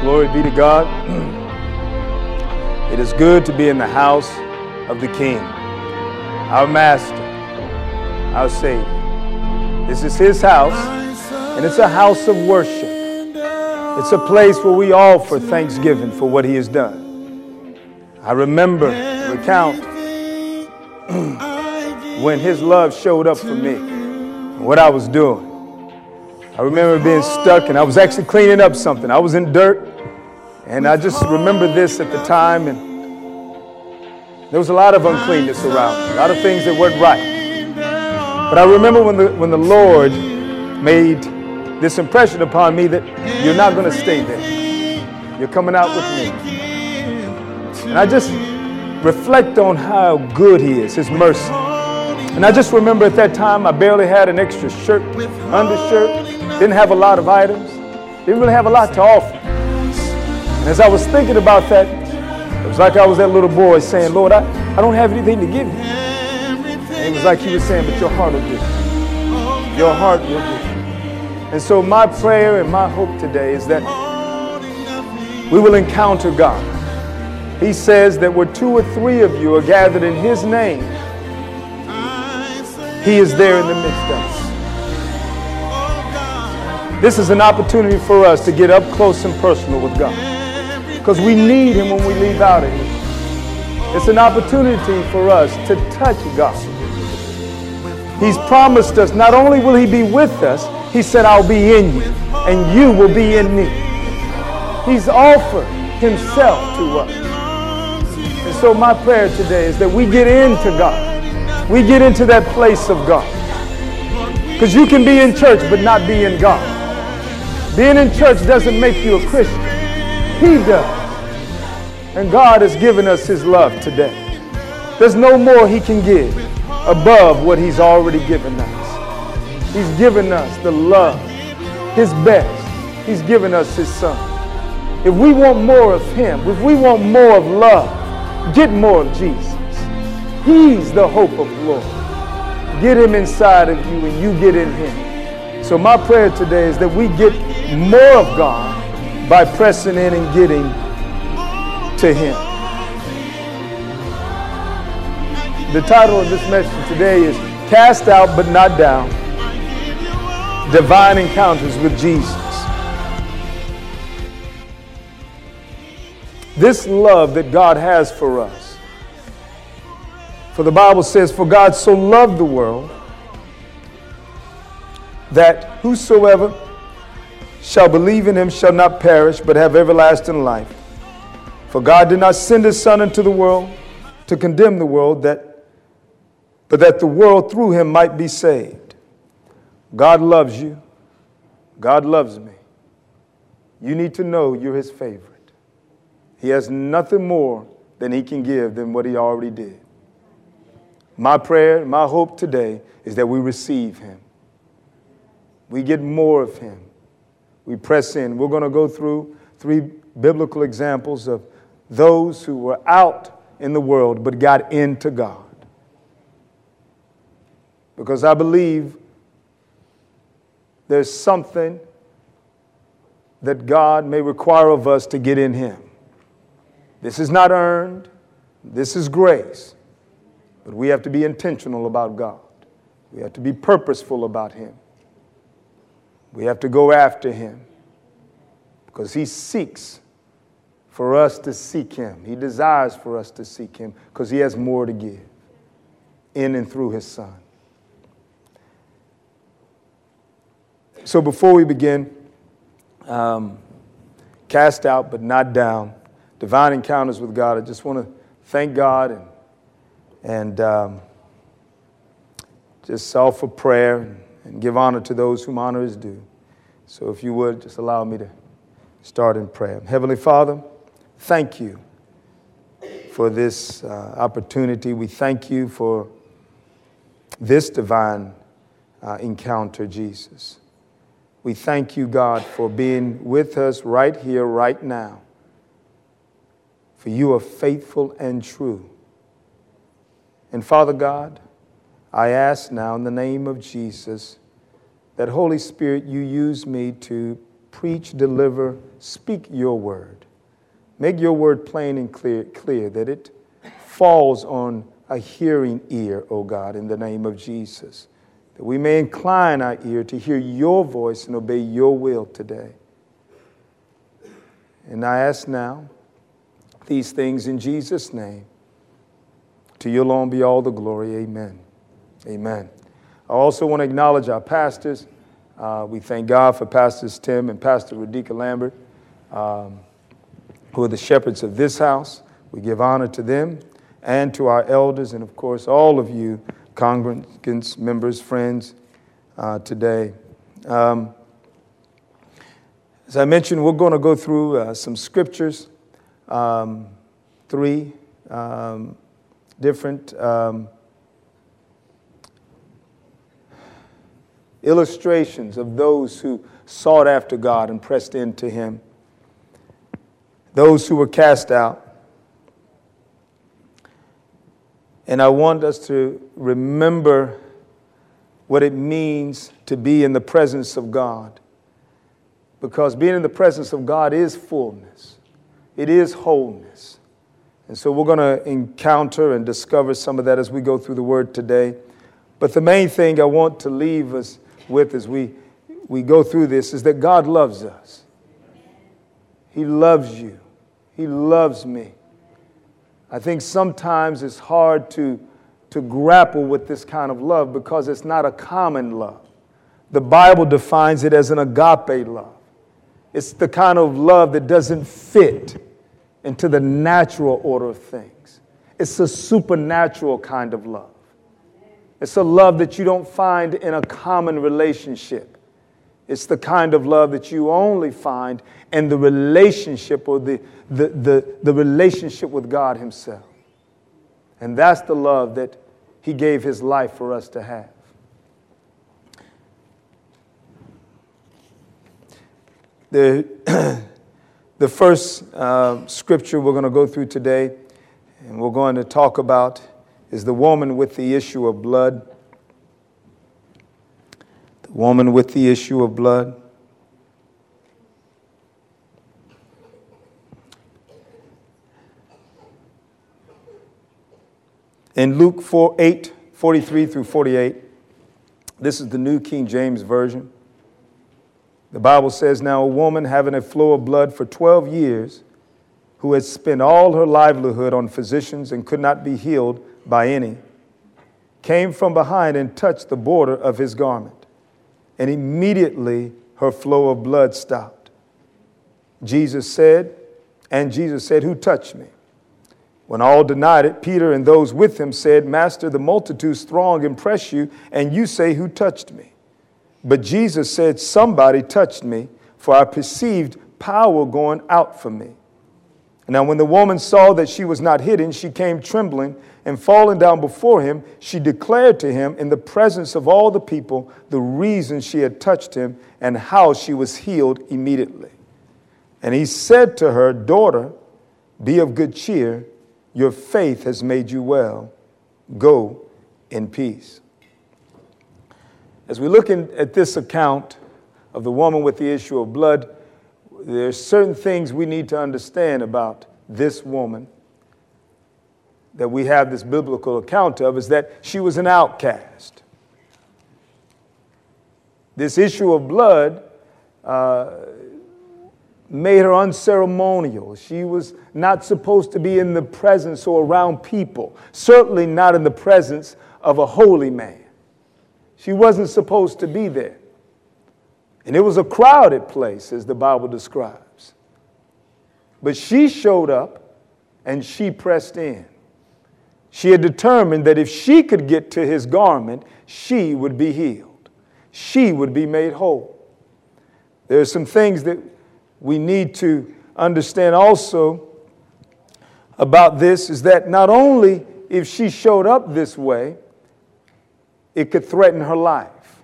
Glory be to God. It is good to be in the house of the King, our Master, our Savior. This is His house, and it's a house of worship. It's a place where we offer thanksgiving for what He has done. I remember, recount when His love showed up for me, and what I was doing. I remember being stuck, and I was actually cleaning up something. I was in dirt, and I just remember this at the time, and there was a lot of uncleanness around, a lot of things that weren't right. But I remember when the, when the Lord made this impression upon me that you're not going to stay there. You're coming out with me. And I just reflect on how good He is, His mercy. And I just remember at that time I barely had an extra shirt, undershirt, didn't have a lot of items, didn't really have a lot to offer. And as I was thinking about that, it was like I was that little boy saying, Lord, I, I don't have anything to give you. And it was like he was saying, but your heart will do. Your heart will do. And so my prayer and my hope today is that we will encounter God. He says that where two or three of you are gathered in his name, he is there in the midst of us. This is an opportunity for us to get up close and personal with God because we need Him when we leave out of here. It's an opportunity for us to touch God. He's promised us not only will He be with us, He said, I'll be in you and you will be in me. He's offered Himself to us. And so, my prayer today is that we get into God. We get into that place of God. Because you can be in church but not be in God. Being in church doesn't make you a Christian. He does. And God has given us His love today. There's no more He can give above what He's already given us. He's given us the love, His best. He's given us His Son. If we want more of Him, if we want more of love, get more of Jesus. He's the hope of glory. Get Him inside of you and you get in Him. So my prayer today is that we get more of God by pressing in and getting to Him. The title of this message today is Cast Out But Not Down Divine Encounters with Jesus. This love that God has for us. For the Bible says, For God so loved the world that whosoever shall believe in him shall not perish, but have everlasting life. For God did not send his Son into the world to condemn the world, that, but that the world through him might be saved. God loves you. God loves me. You need to know you're his favorite. He has nothing more than he can give than what he already did. My prayer, my hope today is that we receive him. We get more of him we press in. We're going to go through three biblical examples of those who were out in the world but got into God. Because I believe there's something that God may require of us to get in Him. This is not earned, this is grace. But we have to be intentional about God, we have to be purposeful about Him. We have to go after him because he seeks for us to seek him. He desires for us to seek him because he has more to give in and through his son. So before we begin, um, cast out but not down, divine encounters with God, I just want to thank God and, and um, just offer prayer and give honor to those whom honor is due. So if you would, just allow me to start in prayer. Heavenly Father, thank you for this uh, opportunity. We thank you for this divine uh, encounter, Jesus. We thank you, God, for being with us right here, right now. For you are faithful and true. And Father God, I ask now in the name of Jesus that Holy Spirit, you use me to preach, deliver, speak your word. Make your word plain and clear, clear that it falls on a hearing ear, O God, in the name of Jesus. That we may incline our ear to hear your voice and obey your will today. And I ask now these things in Jesus' name. To you alone be all the glory. Amen. Amen. I also want to acknowledge our pastors. Uh, we thank God for Pastors Tim and Pastor Radika Lambert, um, who are the shepherds of this house. We give honor to them and to our elders, and of course, all of you, congregants, members, friends, uh, today. Um, as I mentioned, we're going to go through uh, some scriptures, um, three um, different illustrations of those who sought after God and pressed into Him, those who were cast out. And I want us to remember what it means to be in the presence of God. Because being in the presence of God is fullness, it is wholeness. And so we're going to encounter and discover some of that as we go through the word today. But the main thing I want to leave us with as we, we go through this is that God loves us. He loves you, He loves me. I think sometimes it's hard to, to grapple with this kind of love because it's not a common love. The Bible defines it as an agape love. It's the kind of love that doesn't fit into the natural order of things. It's a supernatural kind of love. It's a love that you don't find in a common relationship. It's the kind of love that you only find in the relationship or the, the, the, the relationship with God Himself. And that's the love that He gave His life for us to have. The, the first uh, scripture we're going to go through today, and we're going to talk about, is the woman with the issue of blood. The woman with the issue of blood. In Luke 4, 8, 43 through 48, this is the New King James Version. The Bible says, Now a woman having a flow of blood for 12 years, who had spent all her livelihood on physicians and could not be healed by any, came from behind and touched the border of his garment. And immediately her flow of blood stopped. Jesus said, and Jesus said, Who touched me? When all denied it, Peter and those with him said, Master, the multitudes throng and press you, and you say, Who touched me? But Jesus said, Somebody touched me, for I perceived power going out from me. Now, when the woman saw that she was not hidden, she came trembling and falling down before him. She declared to him in the presence of all the people the reason she had touched him and how she was healed immediately. And he said to her, Daughter, be of good cheer. Your faith has made you well. Go in peace. As we look in, at this account of the woman with the issue of blood, there are certain things we need to understand about this woman that we have this biblical account of is that she was an outcast. This issue of blood uh, made her unceremonial. She was not supposed to be in the presence or around people, certainly not in the presence of a holy man. She wasn't supposed to be there. And it was a crowded place, as the Bible describes. But she showed up and she pressed in. She had determined that if she could get to his garment, she would be healed, she would be made whole. There are some things that we need to understand also about this is that not only if she showed up this way, it could threaten her life.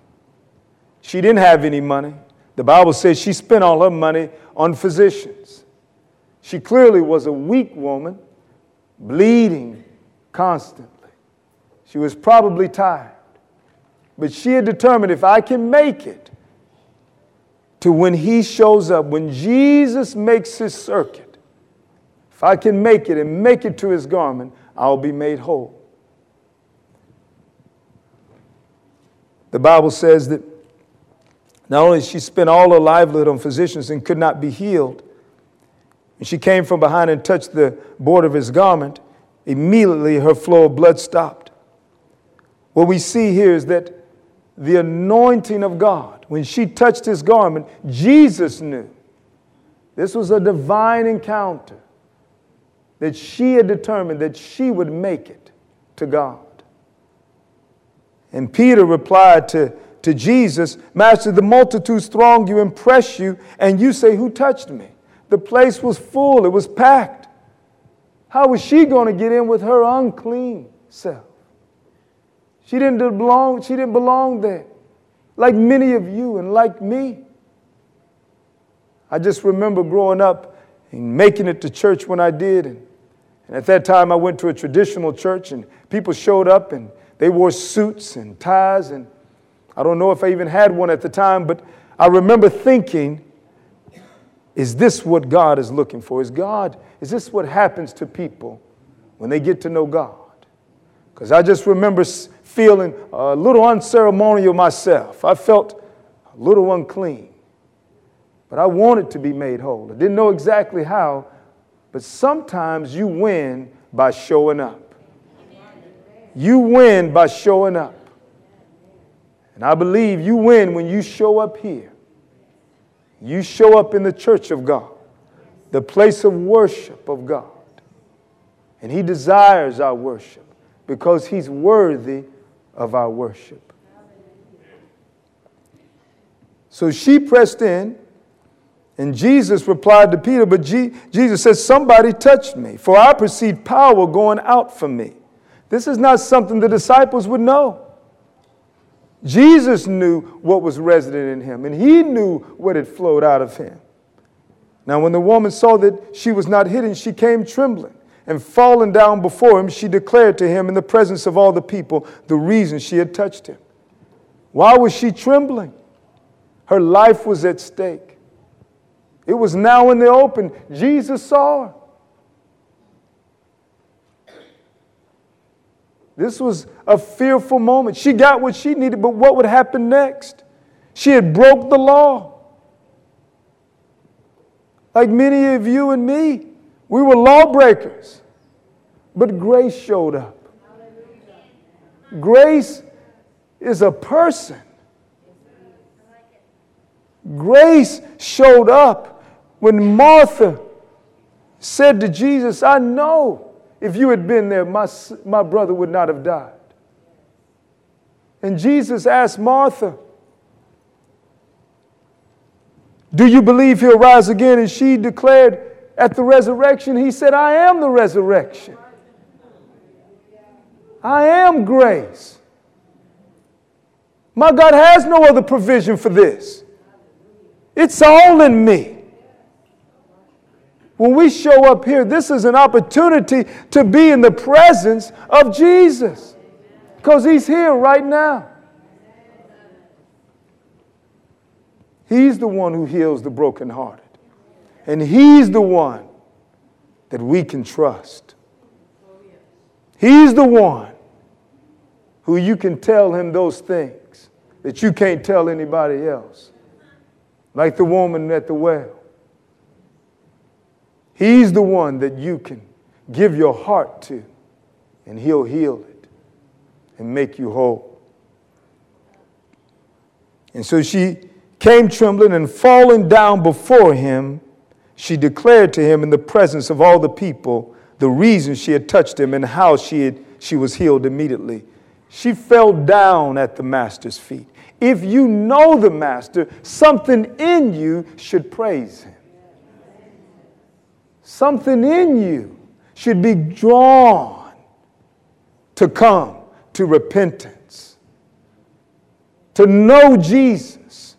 She didn't have any money. The Bible says she spent all her money on physicians. She clearly was a weak woman, bleeding constantly. She was probably tired. But she had determined if I can make it, to when he shows up, when Jesus makes his circuit, if I can make it and make it to his garment, I'll be made whole. The Bible says that not only she spent all her livelihood on physicians and could not be healed, when she came from behind and touched the border of his garment, immediately her flow of blood stopped. What we see here is that the anointing of God, when she touched his garment, Jesus knew. This was a divine encounter that she had determined that she would make it to God. And Peter replied to, to Jesus, Master, the multitudes throng you and press you, and you say, Who touched me? The place was full, it was packed. How was she going to get in with her unclean self? She didn't belong, she didn't belong there. Like many of you and like me. I just remember growing up and making it to church when I did. And, and at that time, I went to a traditional church, and people showed up and they wore suits and ties. And I don't know if I even had one at the time, but I remember thinking, is this what God is looking for? Is God, is this what happens to people when they get to know God? Because I just remember feeling a little unceremonial myself. I felt a little unclean. But I wanted to be made whole. I didn't know exactly how, but sometimes you win by showing up. You win by showing up. And I believe you win when you show up here. You show up in the church of God, the place of worship of God. And He desires our worship because He's worthy of our worship. So she pressed in, and Jesus replied to Peter, but G- Jesus said, Somebody touched me, for I perceive power going out from me. This is not something the disciples would know. Jesus knew what was resident in him, and he knew what had flowed out of him. Now, when the woman saw that she was not hidden, she came trembling. And falling down before him, she declared to him in the presence of all the people the reason she had touched him. Why was she trembling? Her life was at stake. It was now in the open. Jesus saw her. This was a fearful moment. She got what she needed, but what would happen next? She had broke the law. Like many of you and me, we were lawbreakers. But grace showed up. Grace is a person. Grace showed up when Martha said to Jesus, I know if you had been there, my, my brother would not have died. And Jesus asked Martha, Do you believe he'll rise again? And she declared at the resurrection, He said, I am the resurrection. I am grace. My God has no other provision for this. It's all in me. When we show up here, this is an opportunity to be in the presence of Jesus because He's here right now. He's the one who heals the brokenhearted, and He's the one that we can trust. He's the one who you can tell him those things that you can't tell anybody else, like the woman at the well. He's the one that you can give your heart to, and He'll heal it and make you whole. And so she came trembling and falling down before him, she declared to him in the presence of all the people the reason she had touched him and how she, had, she was healed immediately. She fell down at the master's feet. If you know the master, something in you should praise him. Something in you should be drawn to come to repentance, to know Jesus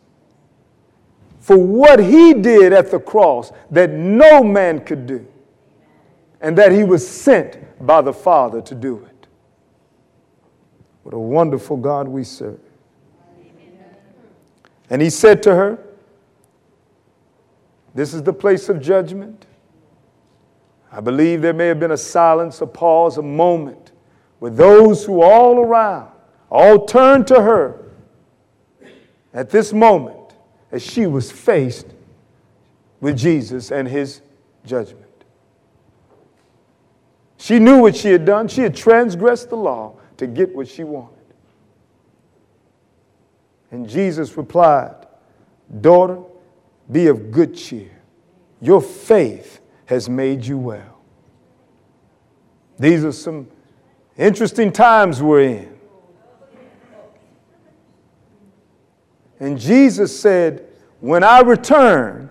for what he did at the cross that no man could do, and that he was sent by the Father to do it. What a wonderful God we serve. And he said to her, This is the place of judgment. I believe there may have been a silence, a pause, a moment where those who all around all turned to her at this moment as she was faced with Jesus and his judgment. She knew what she had done. She had transgressed the law to get what she wanted. And Jesus replied, Daughter, be of good cheer. Your faith has made you well. These are some interesting times we're in. And Jesus said, When I return,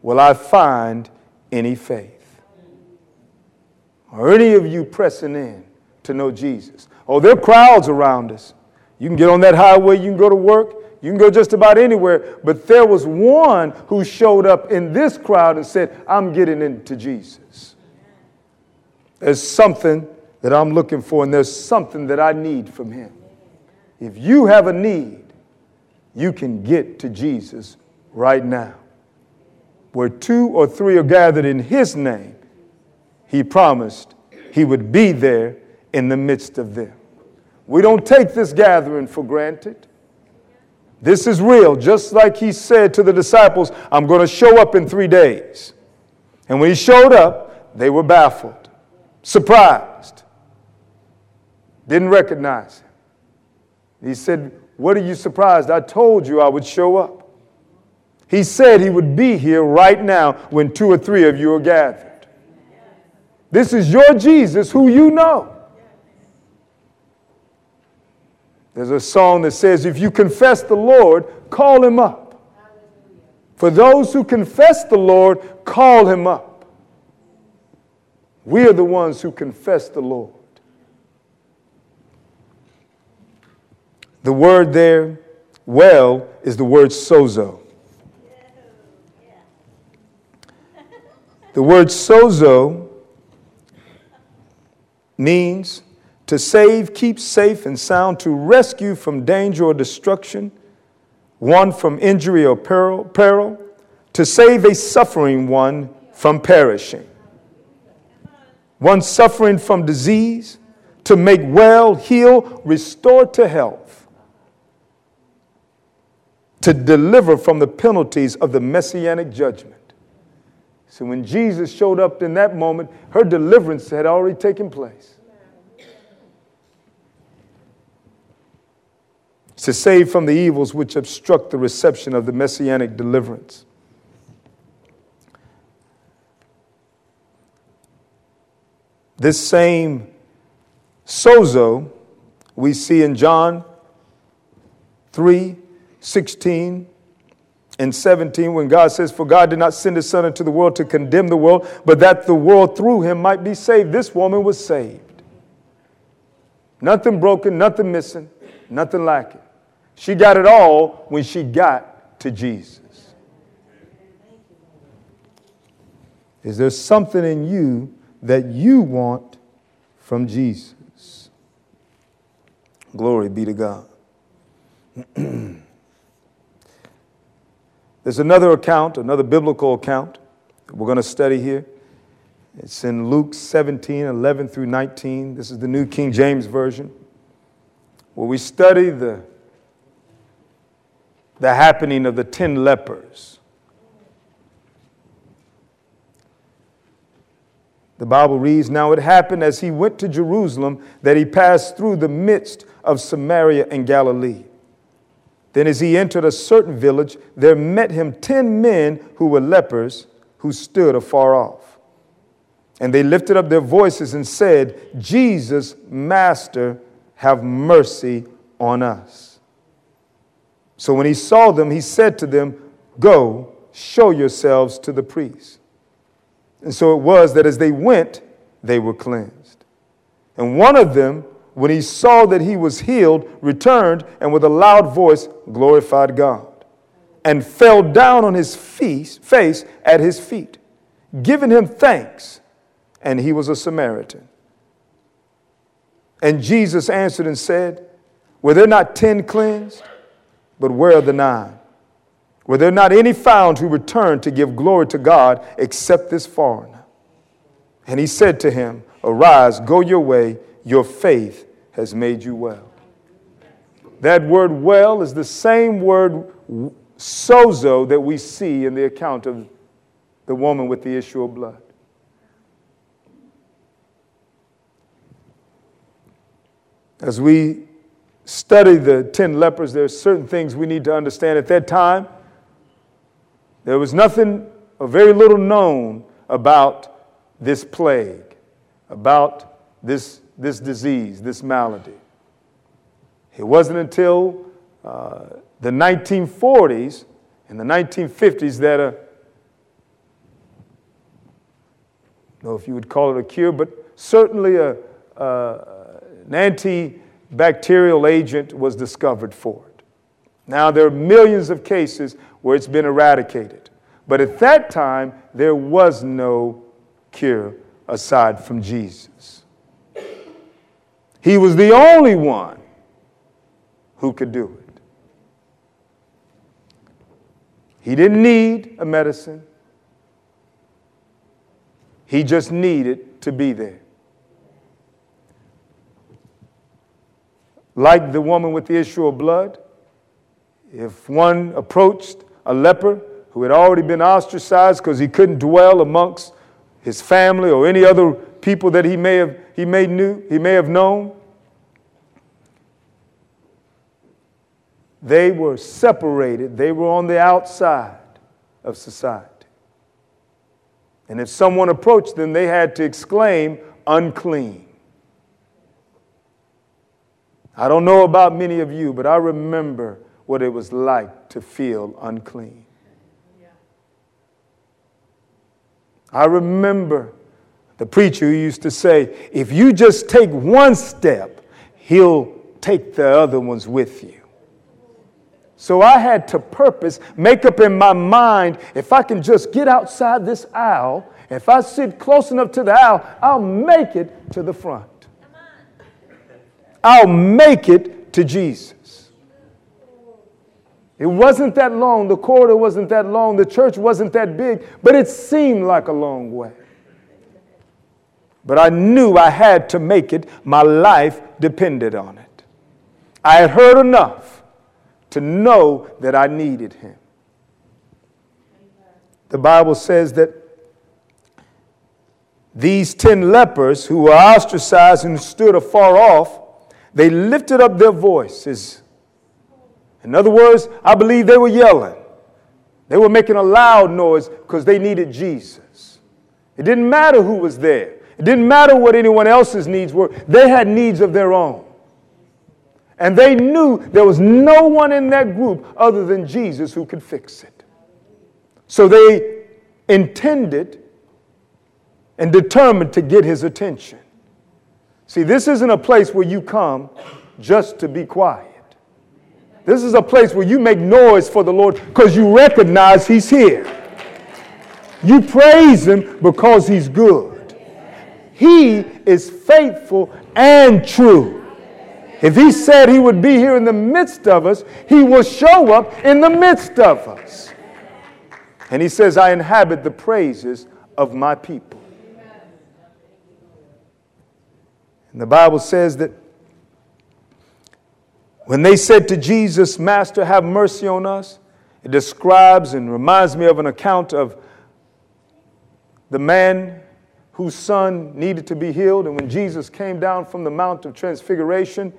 will I find any faith? Are any of you pressing in to know Jesus? Oh, there are crowds around us. You can get on that highway, you can go to work, you can go just about anywhere. But there was one who showed up in this crowd and said, I'm getting into Jesus. There's something that I'm looking for, and there's something that I need from him. If you have a need, you can get to Jesus right now. Where two or three are gathered in his name, he promised he would be there in the midst of them. We don't take this gathering for granted. This is real, just like he said to the disciples, I'm going to show up in three days. And when he showed up, they were baffled, surprised, didn't recognize him. He said, What are you surprised? I told you I would show up. He said he would be here right now when two or three of you are gathered. This is your Jesus who you know. There's a song that says, If you confess the Lord, call him up. For those who confess the Lord, call him up. We are the ones who confess the Lord. The word there, well, is the word sozo. The word sozo means to save, keep safe and sound, to rescue from danger or destruction, one from injury or peril, peril, to save a suffering one from perishing, one suffering from disease, to make well, heal, restore to health, to deliver from the penalties of the messianic judgment. So when Jesus showed up in that moment, her deliverance had already taken place. To save from the evils which obstruct the reception of the messianic deliverance. This same sozo we see in John 3 16 and 17 when God says, For God did not send his son into the world to condemn the world, but that the world through him might be saved. This woman was saved. Nothing broken, nothing missing, nothing lacking. She got it all when she got to Jesus. Is there something in you that you want from Jesus? Glory be to God. There's another account, another biblical account we're going to study here. It's in Luke 17, 11 through 19. This is the New King James Version, where we study the, the happening of the ten lepers. The Bible reads Now it happened as he went to Jerusalem that he passed through the midst of Samaria and Galilee. Then, as he entered a certain village, there met him ten men who were lepers who stood afar off. And they lifted up their voices and said, Jesus, Master, have mercy on us. So when he saw them, he said to them, Go, show yourselves to the priests. And so it was that as they went, they were cleansed. And one of them, when he saw that he was healed, returned and with a loud voice glorified God and fell down on his face at his feet, giving him thanks. And he was a Samaritan. And Jesus answered and said, Were there not ten cleansed? But where are the nine? were there not any found who returned to give glory to God except this foreigner? And he said to him, Arise, go your way, your faith has made you well. That word well is the same word sozo that we see in the account of the woman with the issue of blood. As we study the 10 lepers, there are certain things we need to understand. At that time, there was nothing or very little known about this plague, about this, this disease, this malady. It wasn't until uh, the 1940s and the 1950s that a, I don't know if you would call it a cure, but certainly a, a an antibacterial agent was discovered for it. Now, there are millions of cases where it's been eradicated. But at that time, there was no cure aside from Jesus. He was the only one who could do it. He didn't need a medicine, he just needed to be there. Like the woman with the issue of blood, if one approached a leper who had already been ostracized because he couldn't dwell amongst his family or any other people that he may have, he may, knew, he may have known, they were separated, they were on the outside of society. And if someone approached them, they had to exclaim, unclean. I don't know about many of you, but I remember what it was like to feel unclean. I remember the preacher who used to say, if you just take one step, he'll take the other ones with you. So I had to purpose, make up in my mind, if I can just get outside this aisle, if I sit close enough to the aisle, I'll make it to the front. I'll make it to Jesus. It wasn't that long. The corridor wasn't that long. The church wasn't that big, but it seemed like a long way. But I knew I had to make it. My life depended on it. I had heard enough to know that I needed him. The Bible says that these 10 lepers who were ostracized and stood afar off they lifted up their voices. In other words, I believe they were yelling. They were making a loud noise because they needed Jesus. It didn't matter who was there, it didn't matter what anyone else's needs were. They had needs of their own. And they knew there was no one in that group other than Jesus who could fix it. So they intended and determined to get his attention. See, this isn't a place where you come just to be quiet. This is a place where you make noise for the Lord because you recognize He's here. You praise Him because He's good. He is faithful and true. If He said He would be here in the midst of us, He will show up in the midst of us. And He says, I inhabit the praises of my people. And the Bible says that when they said to Jesus, Master, have mercy on us, it describes and reminds me of an account of the man whose son needed to be healed. And when Jesus came down from the Mount of Transfiguration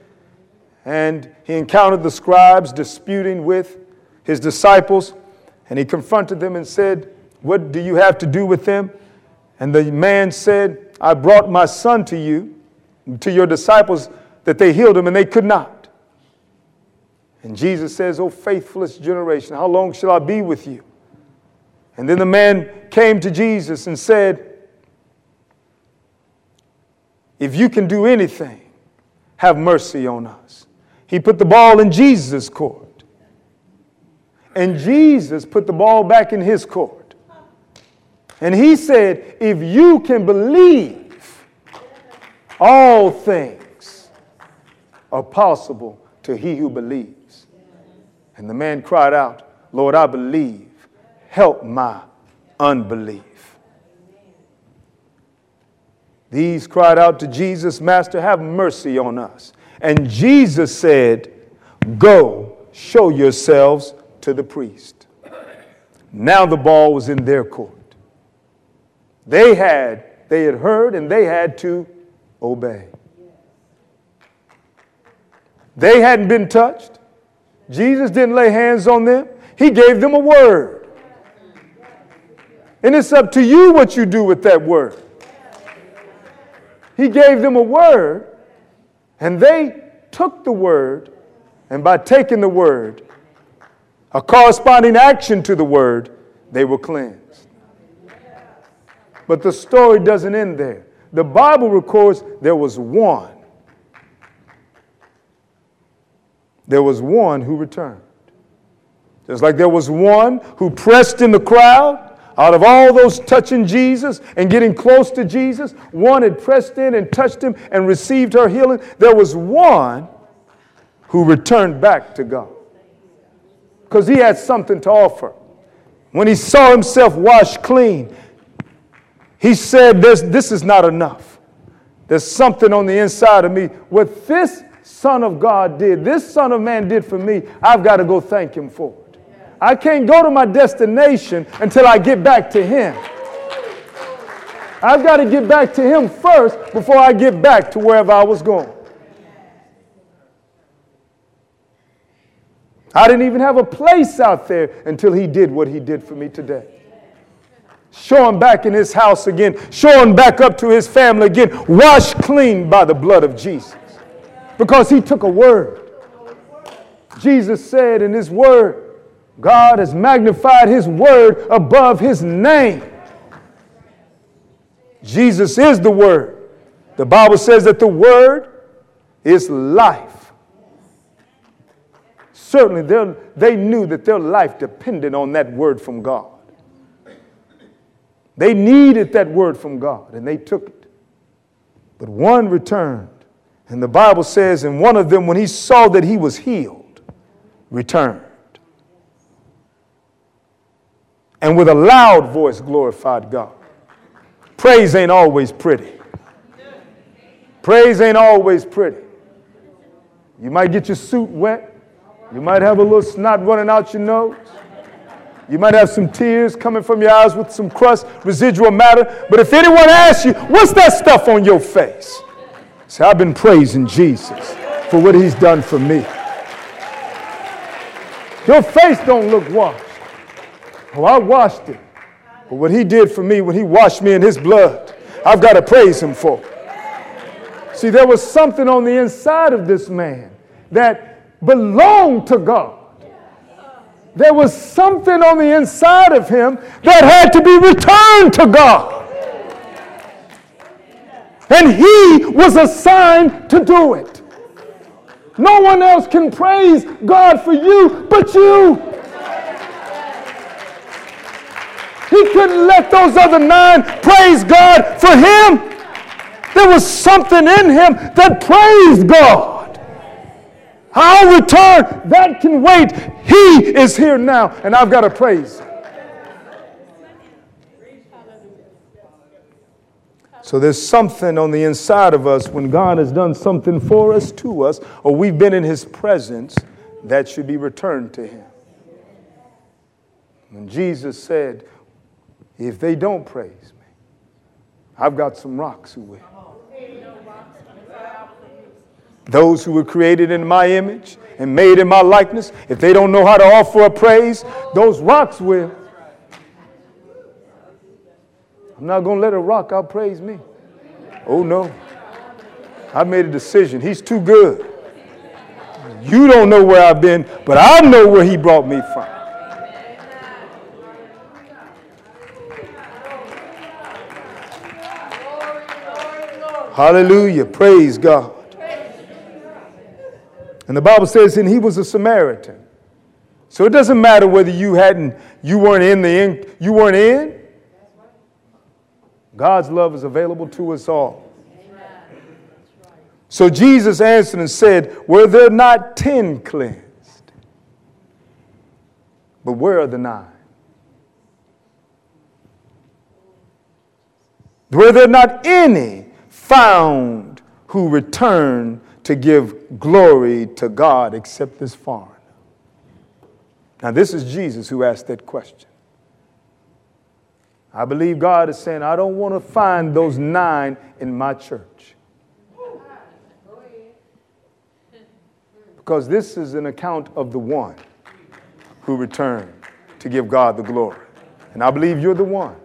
and he encountered the scribes disputing with his disciples, and he confronted them and said, What do you have to do with them? And the man said, I brought my son to you to your disciples that they healed him and they could not. And Jesus says, Oh, faithless generation, how long shall I be with you? And then the man came to Jesus and said, If you can do anything, have mercy on us. He put the ball in Jesus' court. And Jesus put the ball back in his court. And he said, If you can believe, all things are possible to he who believes. And the man cried out, Lord, I believe. Help my unbelief. These cried out to Jesus, Master, have mercy on us. And Jesus said, Go, show yourselves to the priest. Now the ball was in their court. They had, they had heard and they had to obey. They hadn't been touched. Jesus didn't lay hands on them. He gave them a word. And it's up to you what you do with that word. He gave them a word, and they took the word, and by taking the word, a corresponding action to the word, they were cleansed. But the story doesn't end there. The Bible records there was one. There was one who returned. Just like there was one who pressed in the crowd, out of all those touching Jesus and getting close to Jesus, one had pressed in and touched him and received her healing. There was one who returned back to God because he had something to offer. When he saw himself washed clean, he said, this, this is not enough. There's something on the inside of me. What this Son of God did, this Son of Man did for me, I've got to go thank him for. It. I can't go to my destination until I get back to Him. I've got to get back to Him first before I get back to wherever I was going. I didn't even have a place out there until He did what He did for me today. Show him back in his house again. Show him back up to his family again. Washed clean by the blood of Jesus. Because he took a word. Jesus said in his word, God has magnified his word above his name. Jesus is the word. The Bible says that the word is life. Certainly, they knew that their life depended on that word from God. They needed that word from God, and they took it. But one returned. And the Bible says, and one of them, when he saw that he was healed, returned. and with a loud voice glorified God. Praise ain't always pretty. Praise ain't always pretty. You might get your suit wet. You might have a little snot running out your nose. You might have some tears coming from your eyes with some crust, residual matter. But if anyone asks you, what's that stuff on your face? Say, I've been praising Jesus for what he's done for me. Your face don't look washed. Oh, I washed it. But what he did for me when he washed me in his blood, I've got to praise him for. See, there was something on the inside of this man that belonged to God. There was something on the inside of him that had to be returned to God. And he was assigned to do it. No one else can praise God for you but you. He couldn't let those other nine praise God for him. There was something in him that praised God. I'll return. That can wait. He is here now, and I've got to praise. So there's something on the inside of us when God has done something for us, to us, or we've been in his presence that should be returned to him. When Jesus said, if they don't praise me, I've got some rocks who will. Those who were created in my image and made in my likeness, if they don't know how to offer a praise, those rocks will. I'm not going to let a rock outpraise me. Oh, no. I made a decision. He's too good. You don't know where I've been, but I know where He brought me from. Hallelujah. Praise God. And the Bible says, and he was a Samaritan. So it doesn't matter whether you hadn't, you weren't in the in, you weren't in. God's love is available to us all. So Jesus answered and said, Were there not ten cleansed? But where are the nine? Were there not any found who returned to give glory to God except this foreigner? Now, this is Jesus who asked that question. I believe God is saying, I don't want to find those nine in my church. Because this is an account of the one who returned to give God the glory. And I believe you're the one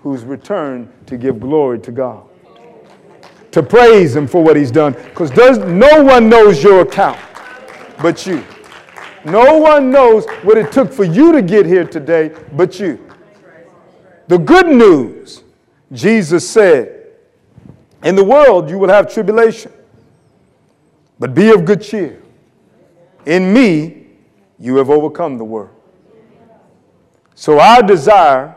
who's returned to give glory to God, to praise Him for what He's done. Because no one knows your account but you. No one knows what it took for you to get here today but you. The good news, Jesus said, in the world you will have tribulation, but be of good cheer. In me you have overcome the world. So our desire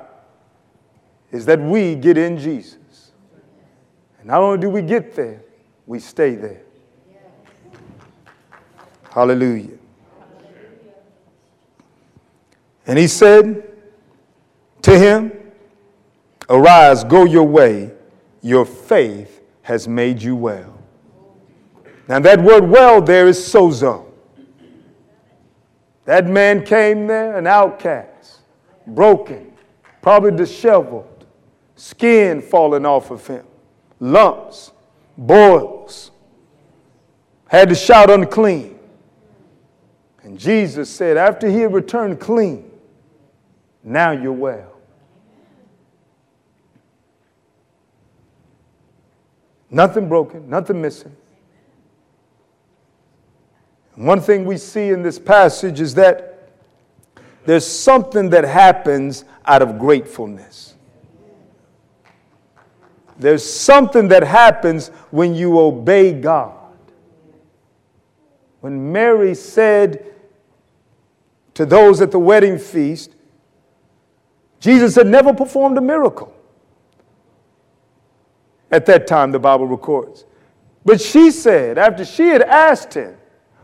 is that we get in Jesus. Not only do we get there, we stay there. Hallelujah. And he said to him, Arise, go your way, your faith has made you well. Now, that word well there is sozo. That man came there an outcast, broken, probably disheveled, skin falling off of him, lumps, boils, had to shout unclean. And Jesus said, after he had returned clean, now you're well. Nothing broken, nothing missing. One thing we see in this passage is that there's something that happens out of gratefulness. There's something that happens when you obey God. When Mary said to those at the wedding feast, Jesus had never performed a miracle. At that time, the Bible records. But she said, after she had asked him,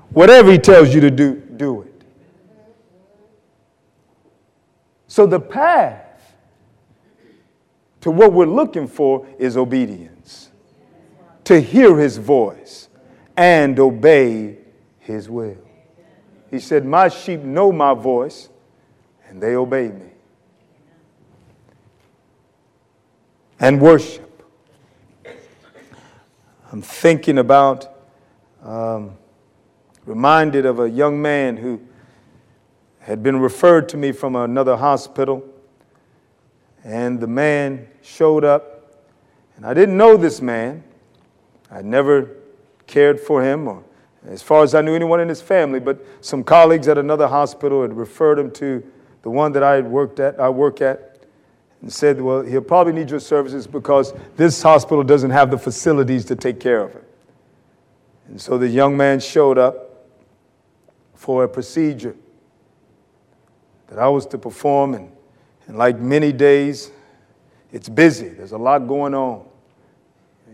whatever he tells you to do, do it. So the path to what we're looking for is obedience, to hear his voice and obey his will. He said, My sheep know my voice and they obey me. And worship. I'm thinking about, um, reminded of a young man who had been referred to me from another hospital. And the man showed up, and I didn't know this man. I never cared for him, or as far as I knew anyone in his family, but some colleagues at another hospital had referred him to the one that I had worked at, I work at and said, Well, he'll probably need your services because this hospital doesn't have the facilities to take care of him. And so the young man showed up for a procedure that I was to perform. And, and like many days, it's busy, there's a lot going on.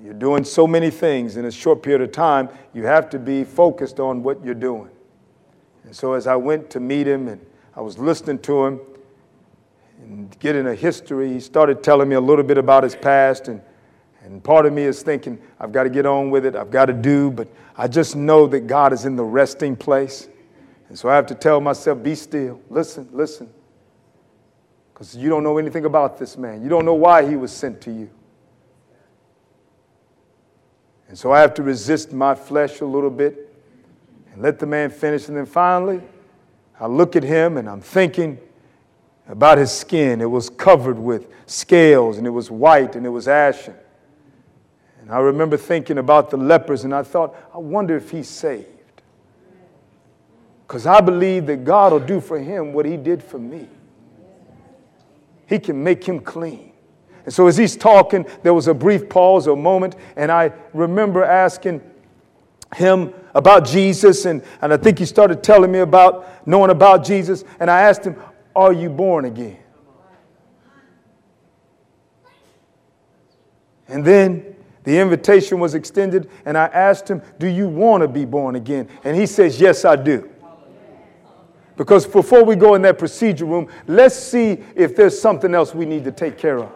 You're doing so many things in a short period of time, you have to be focused on what you're doing. And so as I went to meet him and I was listening to him, and getting a history. He started telling me a little bit about his past, and, and part of me is thinking, I've got to get on with it, I've got to do, but I just know that God is in the resting place. And so I have to tell myself, be still, listen, listen. Because you don't know anything about this man, you don't know why he was sent to you. And so I have to resist my flesh a little bit and let the man finish. And then finally, I look at him and I'm thinking, about his skin. It was covered with scales and it was white and it was ashen. And I remember thinking about the lepers and I thought, I wonder if he's saved. Because I believe that God will do for him what he did for me. He can make him clean. And so as he's talking, there was a brief pause, a moment, and I remember asking him about Jesus, and, and I think he started telling me about knowing about Jesus. And I asked him, are you born again? And then the invitation was extended, and I asked him, Do you want to be born again? And he says, Yes, I do. Because before we go in that procedure room, let's see if there's something else we need to take care of.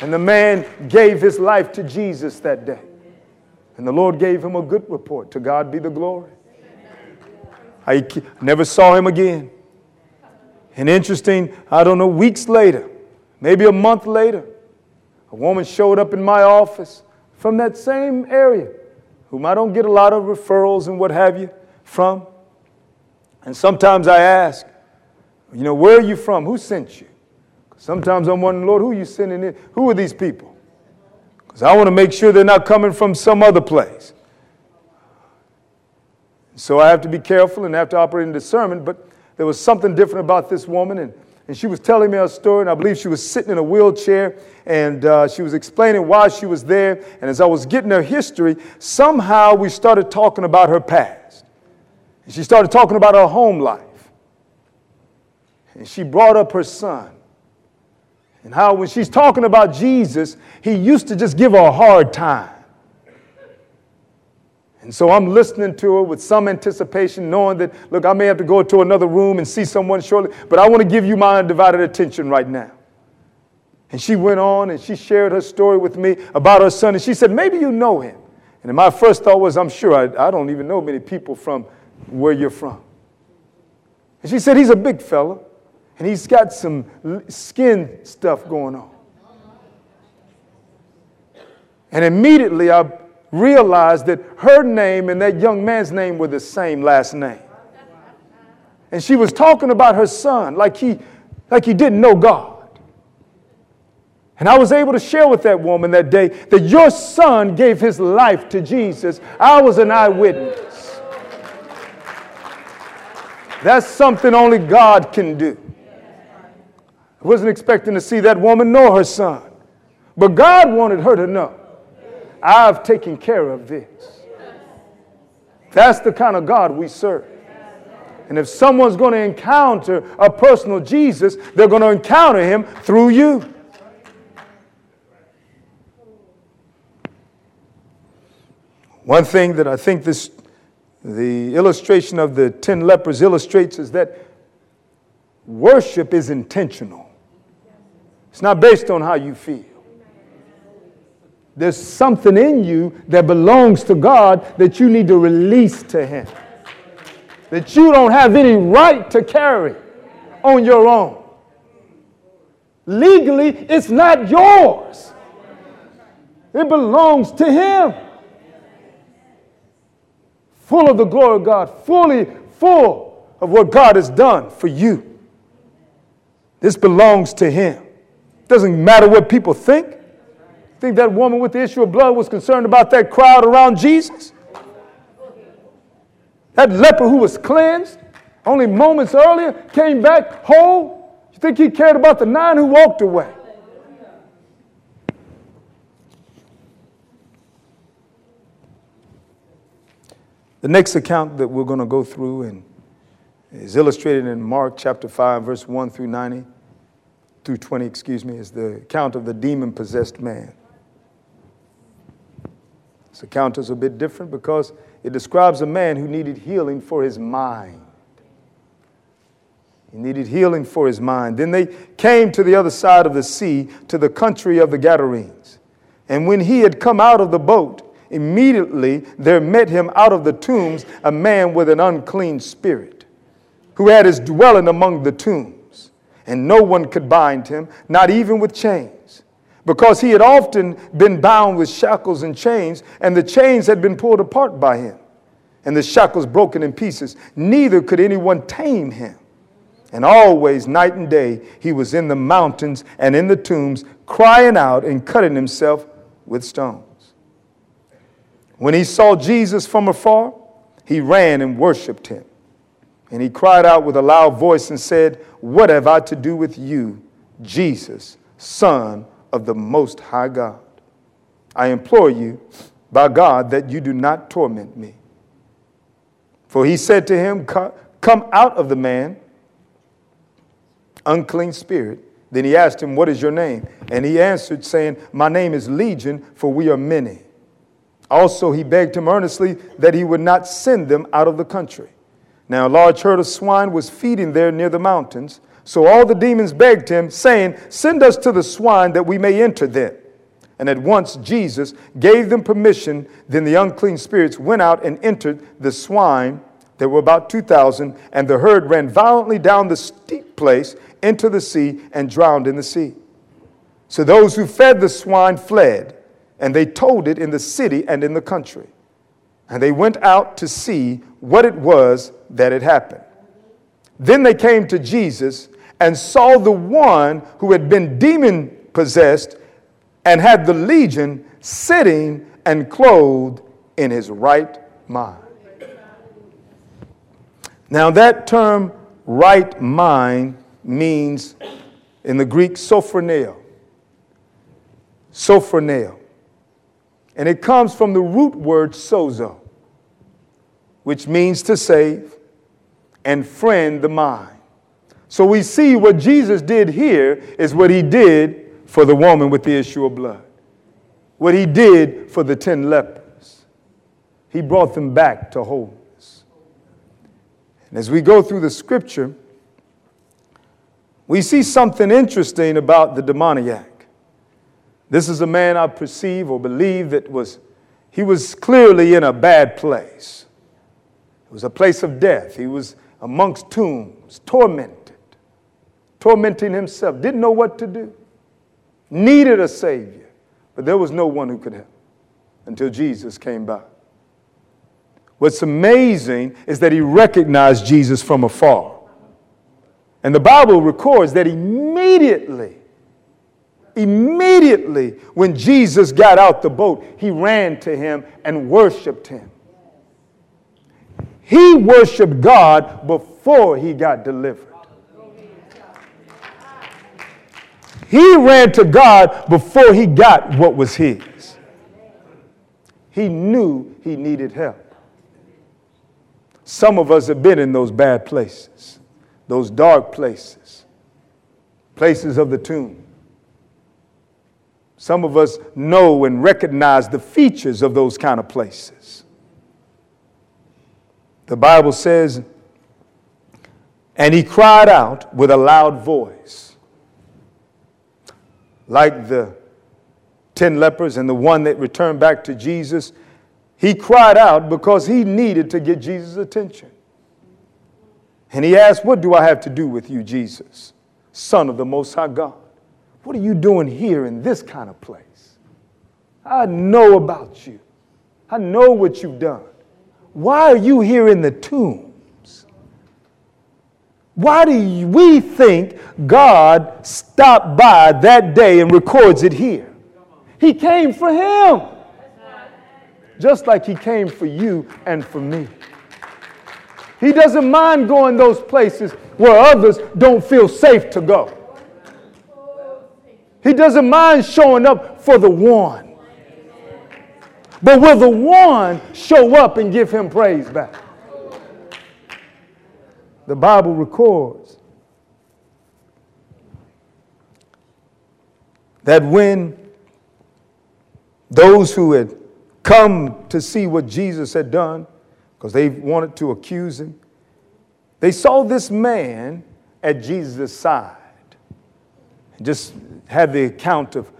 And the man gave his life to Jesus that day. And the Lord gave him a good report. To God be the glory. I never saw him again. And interesting, I don't know, weeks later, maybe a month later, a woman showed up in my office from that same area, whom I don't get a lot of referrals and what have you from. And sometimes I ask, you know, where are you from? Who sent you? Sometimes I'm wondering, Lord, who are you sending in? Who are these people? Because I want to make sure they're not coming from some other place. So I have to be careful and have to operate in discernment. But there was something different about this woman, and, and she was telling me a story, and I believe she was sitting in a wheelchair, and uh, she was explaining why she was there. And as I was getting her history, somehow we started talking about her past. And she started talking about her home life. And she brought up her son. And how, when she's talking about Jesus, he used to just give her a hard time. And so I'm listening to her with some anticipation, knowing that, look, I may have to go to another room and see someone shortly, but I want to give you my undivided attention right now. And she went on and she shared her story with me about her son. And she said, maybe you know him. And my first thought was, I'm sure I, I don't even know many people from where you're from. And she said, he's a big fella and he's got some skin stuff going on. And immediately I realized that her name and that young man's name were the same last name. And she was talking about her son like he, like he didn't know God. And I was able to share with that woman that day that your son gave his life to Jesus. I was an eyewitness. That's something only God can do. I wasn't expecting to see that woman nor her son. But God wanted her to know I've taken care of this. That's the kind of God we serve. And if someone's going to encounter a personal Jesus, they're going to encounter him through you. One thing that I think this, the illustration of the 10 lepers illustrates is that worship is intentional. It's not based on how you feel. There's something in you that belongs to God that you need to release to Him. That you don't have any right to carry on your own. Legally, it's not yours, it belongs to Him. Full of the glory of God, fully full of what God has done for you. This belongs to Him. Doesn't matter what people think. Think that woman with the issue of blood was concerned about that crowd around Jesus? That leper who was cleansed only moments earlier came back whole. You think he cared about the nine who walked away? The next account that we're going to go through and is illustrated in Mark chapter 5, verse 1 through 90, through 20, excuse me, is the account of the demon possessed man. This account is a bit different because it describes a man who needed healing for his mind. He needed healing for his mind. Then they came to the other side of the sea, to the country of the Gadarenes. And when he had come out of the boat, immediately there met him out of the tombs a man with an unclean spirit, who had his dwelling among the tombs. And no one could bind him, not even with chains because he had often been bound with shackles and chains, and the chains had been pulled apart by him, and the shackles broken in pieces. Neither could anyone tame him. And always, night and day, he was in the mountains and in the tombs, crying out and cutting himself with stones. When he saw Jesus from afar, he ran and worshiped him. And he cried out with a loud voice and said, What have I to do with you, Jesus, Son of the Most High God. I implore you, by God, that you do not torment me. For he said to him, Come out of the man, unclean spirit. Then he asked him, What is your name? And he answered, saying, My name is Legion, for we are many. Also, he begged him earnestly that he would not send them out of the country. Now, a large herd of swine was feeding there near the mountains. So all the demons begged him, saying, Send us to the swine that we may enter them. And at once Jesus gave them permission. Then the unclean spirits went out and entered the swine. There were about 2,000, and the herd ran violently down the steep place into the sea and drowned in the sea. So those who fed the swine fled, and they told it in the city and in the country. And they went out to see what it was that had happened. Then they came to Jesus and saw the one who had been demon possessed and had the legion sitting and clothed in his right mind. Now, that term right mind means in the Greek sophroneo. Sophroneo. And it comes from the root word sozo, which means to save and phren the mind. So we see what Jesus did here is what he did for the woman with the issue of blood, what he did for the 10 lepers. He brought them back to wholeness. And as we go through the scripture, we see something interesting about the demoniac. This is a man I perceive or believe that was, he was clearly in a bad place. It was a place of death. He was amongst tombs, tormented, tormenting himself, didn't know what to do, needed a Savior, but there was no one who could help until Jesus came by. What's amazing is that he recognized Jesus from afar. And the Bible records that immediately, immediately when Jesus got out the boat, he ran to him and worshiped him. He worshiped God before he got delivered. He ran to God before he got what was his. He knew he needed help. Some of us have been in those bad places, those dark places, places of the tomb. Some of us know and recognize the features of those kind of places. The Bible says, and he cried out with a loud voice, like the ten lepers and the one that returned back to Jesus. He cried out because he needed to get Jesus' attention. And he asked, What do I have to do with you, Jesus, Son of the Most High God? What are you doing here in this kind of place? I know about you, I know what you've done. Why are you here in the tombs? Why do we think God stopped by that day and records it here? He came for him, just like he came for you and for me. He doesn't mind going those places where others don't feel safe to go. He doesn't mind showing up for the one. But will the one show up and give him praise back? The Bible records that when those who had come to see what Jesus had done, because they wanted to accuse him, they saw this man at Jesus' side. Just had the account of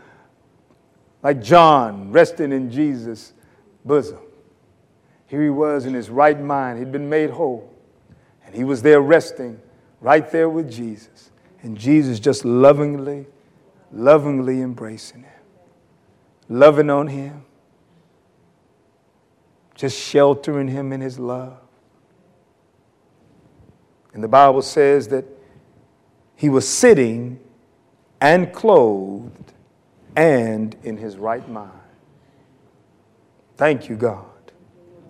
like John resting in Jesus' bosom. Here he was in his right mind. He'd been made whole. And he was there resting right there with Jesus. And Jesus just lovingly, lovingly embracing him, loving on him, just sheltering him in his love. And the Bible says that he was sitting and clothed and in his right mind. Thank you, God,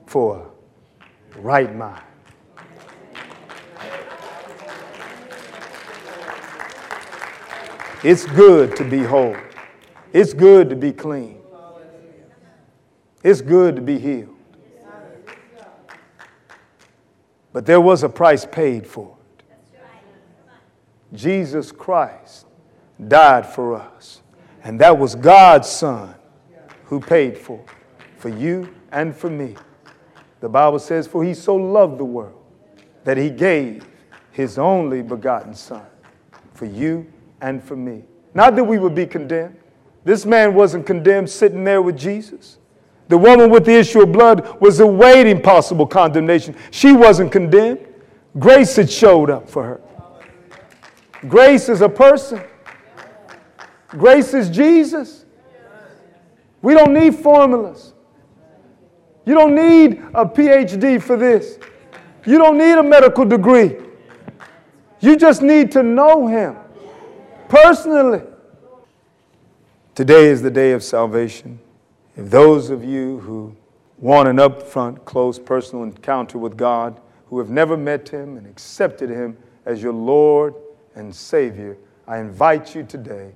for right mind. It's good to be whole. It's good to be clean. It's good to be healed. But there was a price paid for it. Jesus Christ died for us. And that was God's Son who paid for for you and for me. The Bible says, For he so loved the world that he gave his only begotten Son for you and for me. Not that we would be condemned. This man wasn't condemned sitting there with Jesus. The woman with the issue of blood was awaiting possible condemnation. She wasn't condemned. Grace had showed up for her. Grace is a person. Grace is Jesus. We don't need formulas. You don't need a PhD for this. You don't need a medical degree. You just need to know Him personally. Today is the day of salvation. If those of you who want an upfront, close, personal encounter with God, who have never met Him and accepted Him as your Lord and Savior, I invite you today